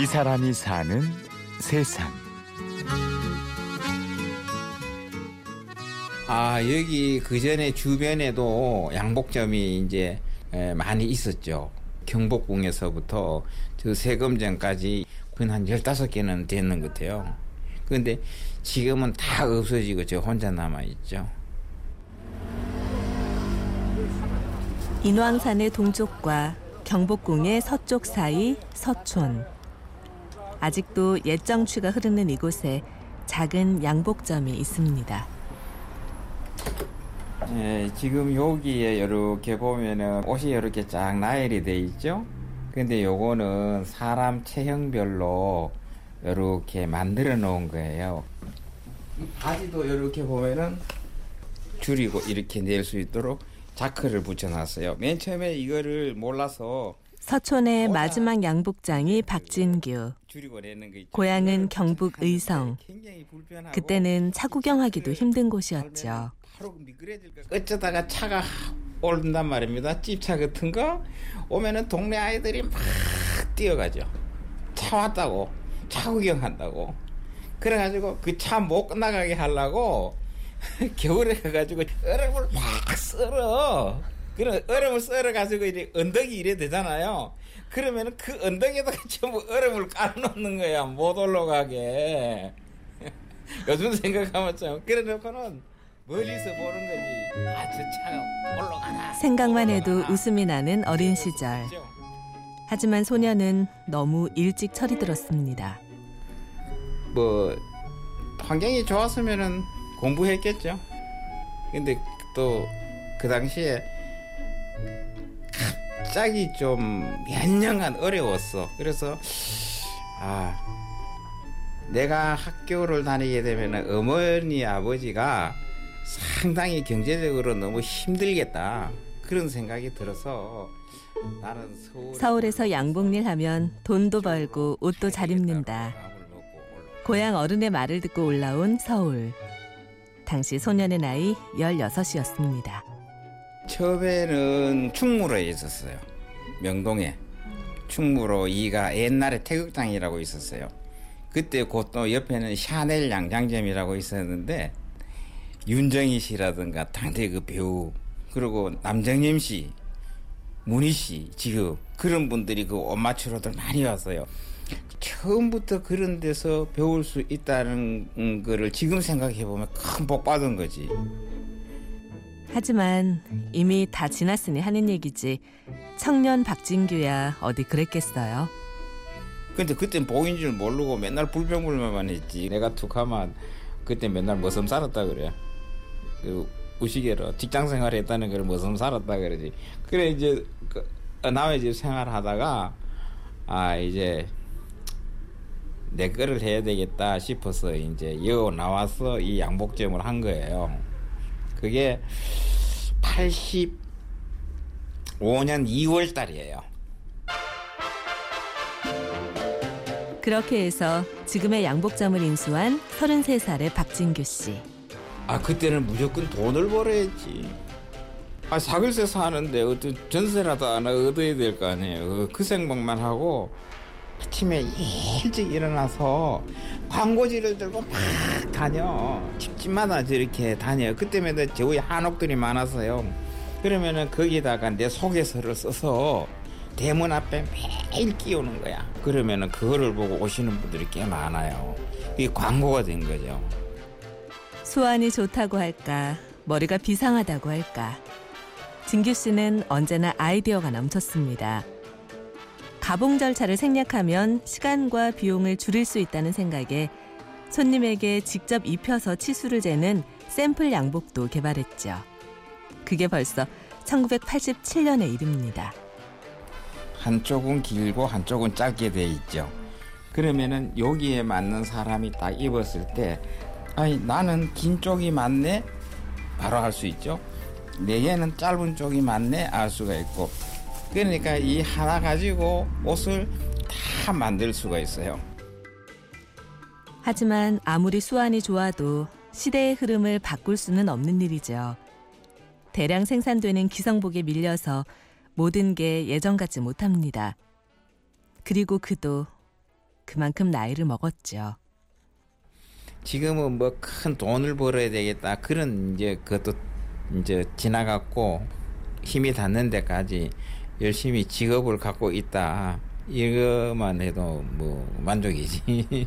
이 사람이 사는 세상. 아 여기 그 전에 주변에도 양복점이 이제 에, 많이 있었죠. 경복궁에서부터 저 세금전까지 한 15개는 됐는 것 같아요. 그런데 지금은 다 없어지고 저 혼자 남아있죠. 인왕산의 동쪽과 경복궁의 서쪽 사이 서촌. 아직도 옛 정취가 흐르는 이곳에 작은 양복점이 있습니다. 예, 지금 여기에 이렇게 보면은 옷이 이렇게 쫙 나열이 돼 있죠. 근데 요거는 사람 체형별로 이렇게 만들어 놓은 거예요. 이 바지도 이렇게 보면은 줄이고 이렇게 낼 수 있도록 자크를 붙여놨어요. 맨 처음에 이거를 몰라서 서촌의 마지막 양복장이 박진규. 고향은 경북 의성. 그때는 차 구경하기도 힘든 곳이었죠. 어쩌다가 차가 온단 말입니다. 찝차 같은 거 오면은 동네 아이들이 막 뛰어가죠. 차 왔다고 차 구경한다고. 그래가지고 그 차 못 나가게 하려고 겨울에 가가지고 얼음을 막 썰어. 그런 얼음을 썰어 가지고 이제 언덕이 이래 되잖아요. 그러면은 그 언덕에다가 전부 얼음을 깔아놓는 거야. 못 올라가게. 요즘 생각하면 참 그래놓고는 멀리서 보는 거지. 아, 저 차가 올라가나. 생각만 해도 웃음이 나는 어린 시절. 그죠? 하지만 소녀는 너무 일찍 철이 들었습니다. 뭐 환경이 좋았으면은 공부했겠죠. 근데 또 그 당시에 갑자기 좀 몇 년간 어려웠어. 그래서 아 내가 학교를 다니게 되면 어머니 아버지가 상당히 경제적으로 너무 힘들겠다 그런 생각이 들어서 나는 서울 서울에서 양복일 하면 돈도 벌고 옷도 잘 입는다. 고향 어른의 말을 듣고 올라온 서울. 당시 소년의 나이 16이었습니다. 처음에는 충무로에 있었어요. 명동에. 충무로 2가 옛날에 태극당이라고 있었어요. 그때 곧또 옆에는 샤넬 양장점이라고 있었는데 윤정희 씨라든가 당대 그 배우 그리고 남정임 씨, 문희 씨 지금 그런 분들이 그 옷 맞추러들 많이 왔어요. 처음부터 그런 데서 배울 수 있다는 거를 지금 생각해 보면 큰 복 받은 거지. 하지만 이미 다 지났으니 하는 얘기지. 청년 박진규야 어디 그랬겠어요. 근데 그땐 복인 줄 모르고 맨날 불평불만만 했지. 내가 툭하면 그때 맨날 머슴 살았다 그래. 그 우시개로 직장 생활 했다는 걸 머슴 살았다 그러지. 그래 이제 그 남의 집 생활하다가 아 이제 내 거를 해야 되겠다 싶어서 이제 여 나와서 이 양복점을 한 거예요. 그게 85년 2월 달이에요. 그렇게 해서 지금의 양복점을 인수한 33살의 박진규 씨. 아 그때는 무조건 돈을 벌어야 했지. 아 사글세 사는데 어떤 전세라도 하나 얻어야 될 거 아니에요. 그, 그 생각만 하고 아침에 일찍 일어나서 광고지를 들고 막 다녀. 집집마다 저렇게 다녀. 그때마다 저기 한옥들이 많았어요. 그러면은 거기다가 내 소개서를 써서 대문 앞에 매일 끼우는 거야. 그러면은 그거를 보고 오시는 분들이 꽤 많아요. 이게 광고가 된 거죠. 수완이 좋다고 할까, 머리가 비상하다고 할까. 진규 씨는 언제나 아이디어가 넘쳤습니다. 가봉 절차를 생략하면 시간과 비용을 줄일 수 있다는 생각에 손님에게 직접 입혀서 치수를 재는 샘플 양복도 개발했죠. 그게 벌써 1987년의 일입니다. 한쪽은 길고 한쪽은 짧게 돼 있죠. 그러면은 여기에 맞는 사람이 딱 입었을 때 아니 나는 긴 쪽이 맞네 바로 알 수 있죠. 내게는 짧은 쪽이 맞네 알 수가 있고 그러니까 이 하나 가지고 옷을 다 만들 수가 있어요. 하지만 아무리 수완이 좋아도 시대의 흐름을 바꿀 수는 없는 일이죠. 대량 생산되는 기성복에 밀려서 모든 게 예전 같지 못합니다. 그리고 그도 그만큼 나이를 먹었죠. 지금은 뭐 큰 돈을 벌어야 되겠다 그런 이제 그것도 이제 지나갔고 힘이 닿는 데까지 열심히 직업을 갖고 있다 이것만 해도 뭐 만족이지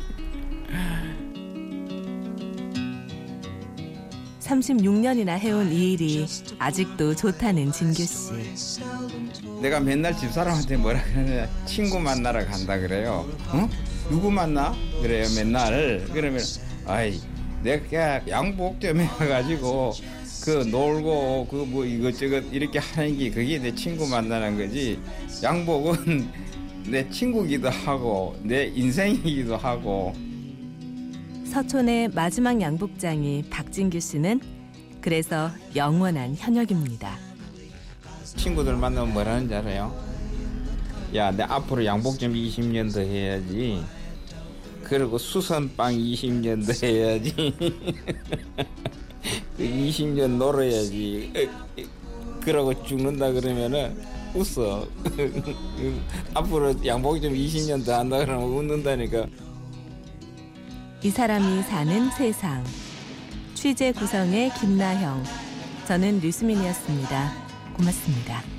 36년이나 해온 이 일이 아직도 좋다는 진규 씨. 내가 맨날 집사람한테 뭐라 그러냐 친구 만나러 간다 그래요 어? 누구 만나? 그래요 맨날 그러면 아이 내가 양복 좀 해가지고 그 놀고 그 뭐 이것저것 이렇게 하는 게 그게 내 친구 만나는 거지 양복은 내 친구기도 하고 내 인생이기도 하고 서촌의 마지막 양복장이 박진규 씨는 그래서 영원한 현역입니다. 친구들 만나면 뭐라는지 알아요? 야, 내 앞으로 양복 좀 20년 더 해야지. 그리고 수선빵 20년 더 해야지. 그 20년 놀아야지. 그러고 죽는다 그러면은 웃어. 앞으로 양복 좀 20년 더 한다 그러면 웃는다니까. 이 사람이 사는 세상. 취재 구성의 김나형. 저는 류수민이었습니다. 고맙습니다.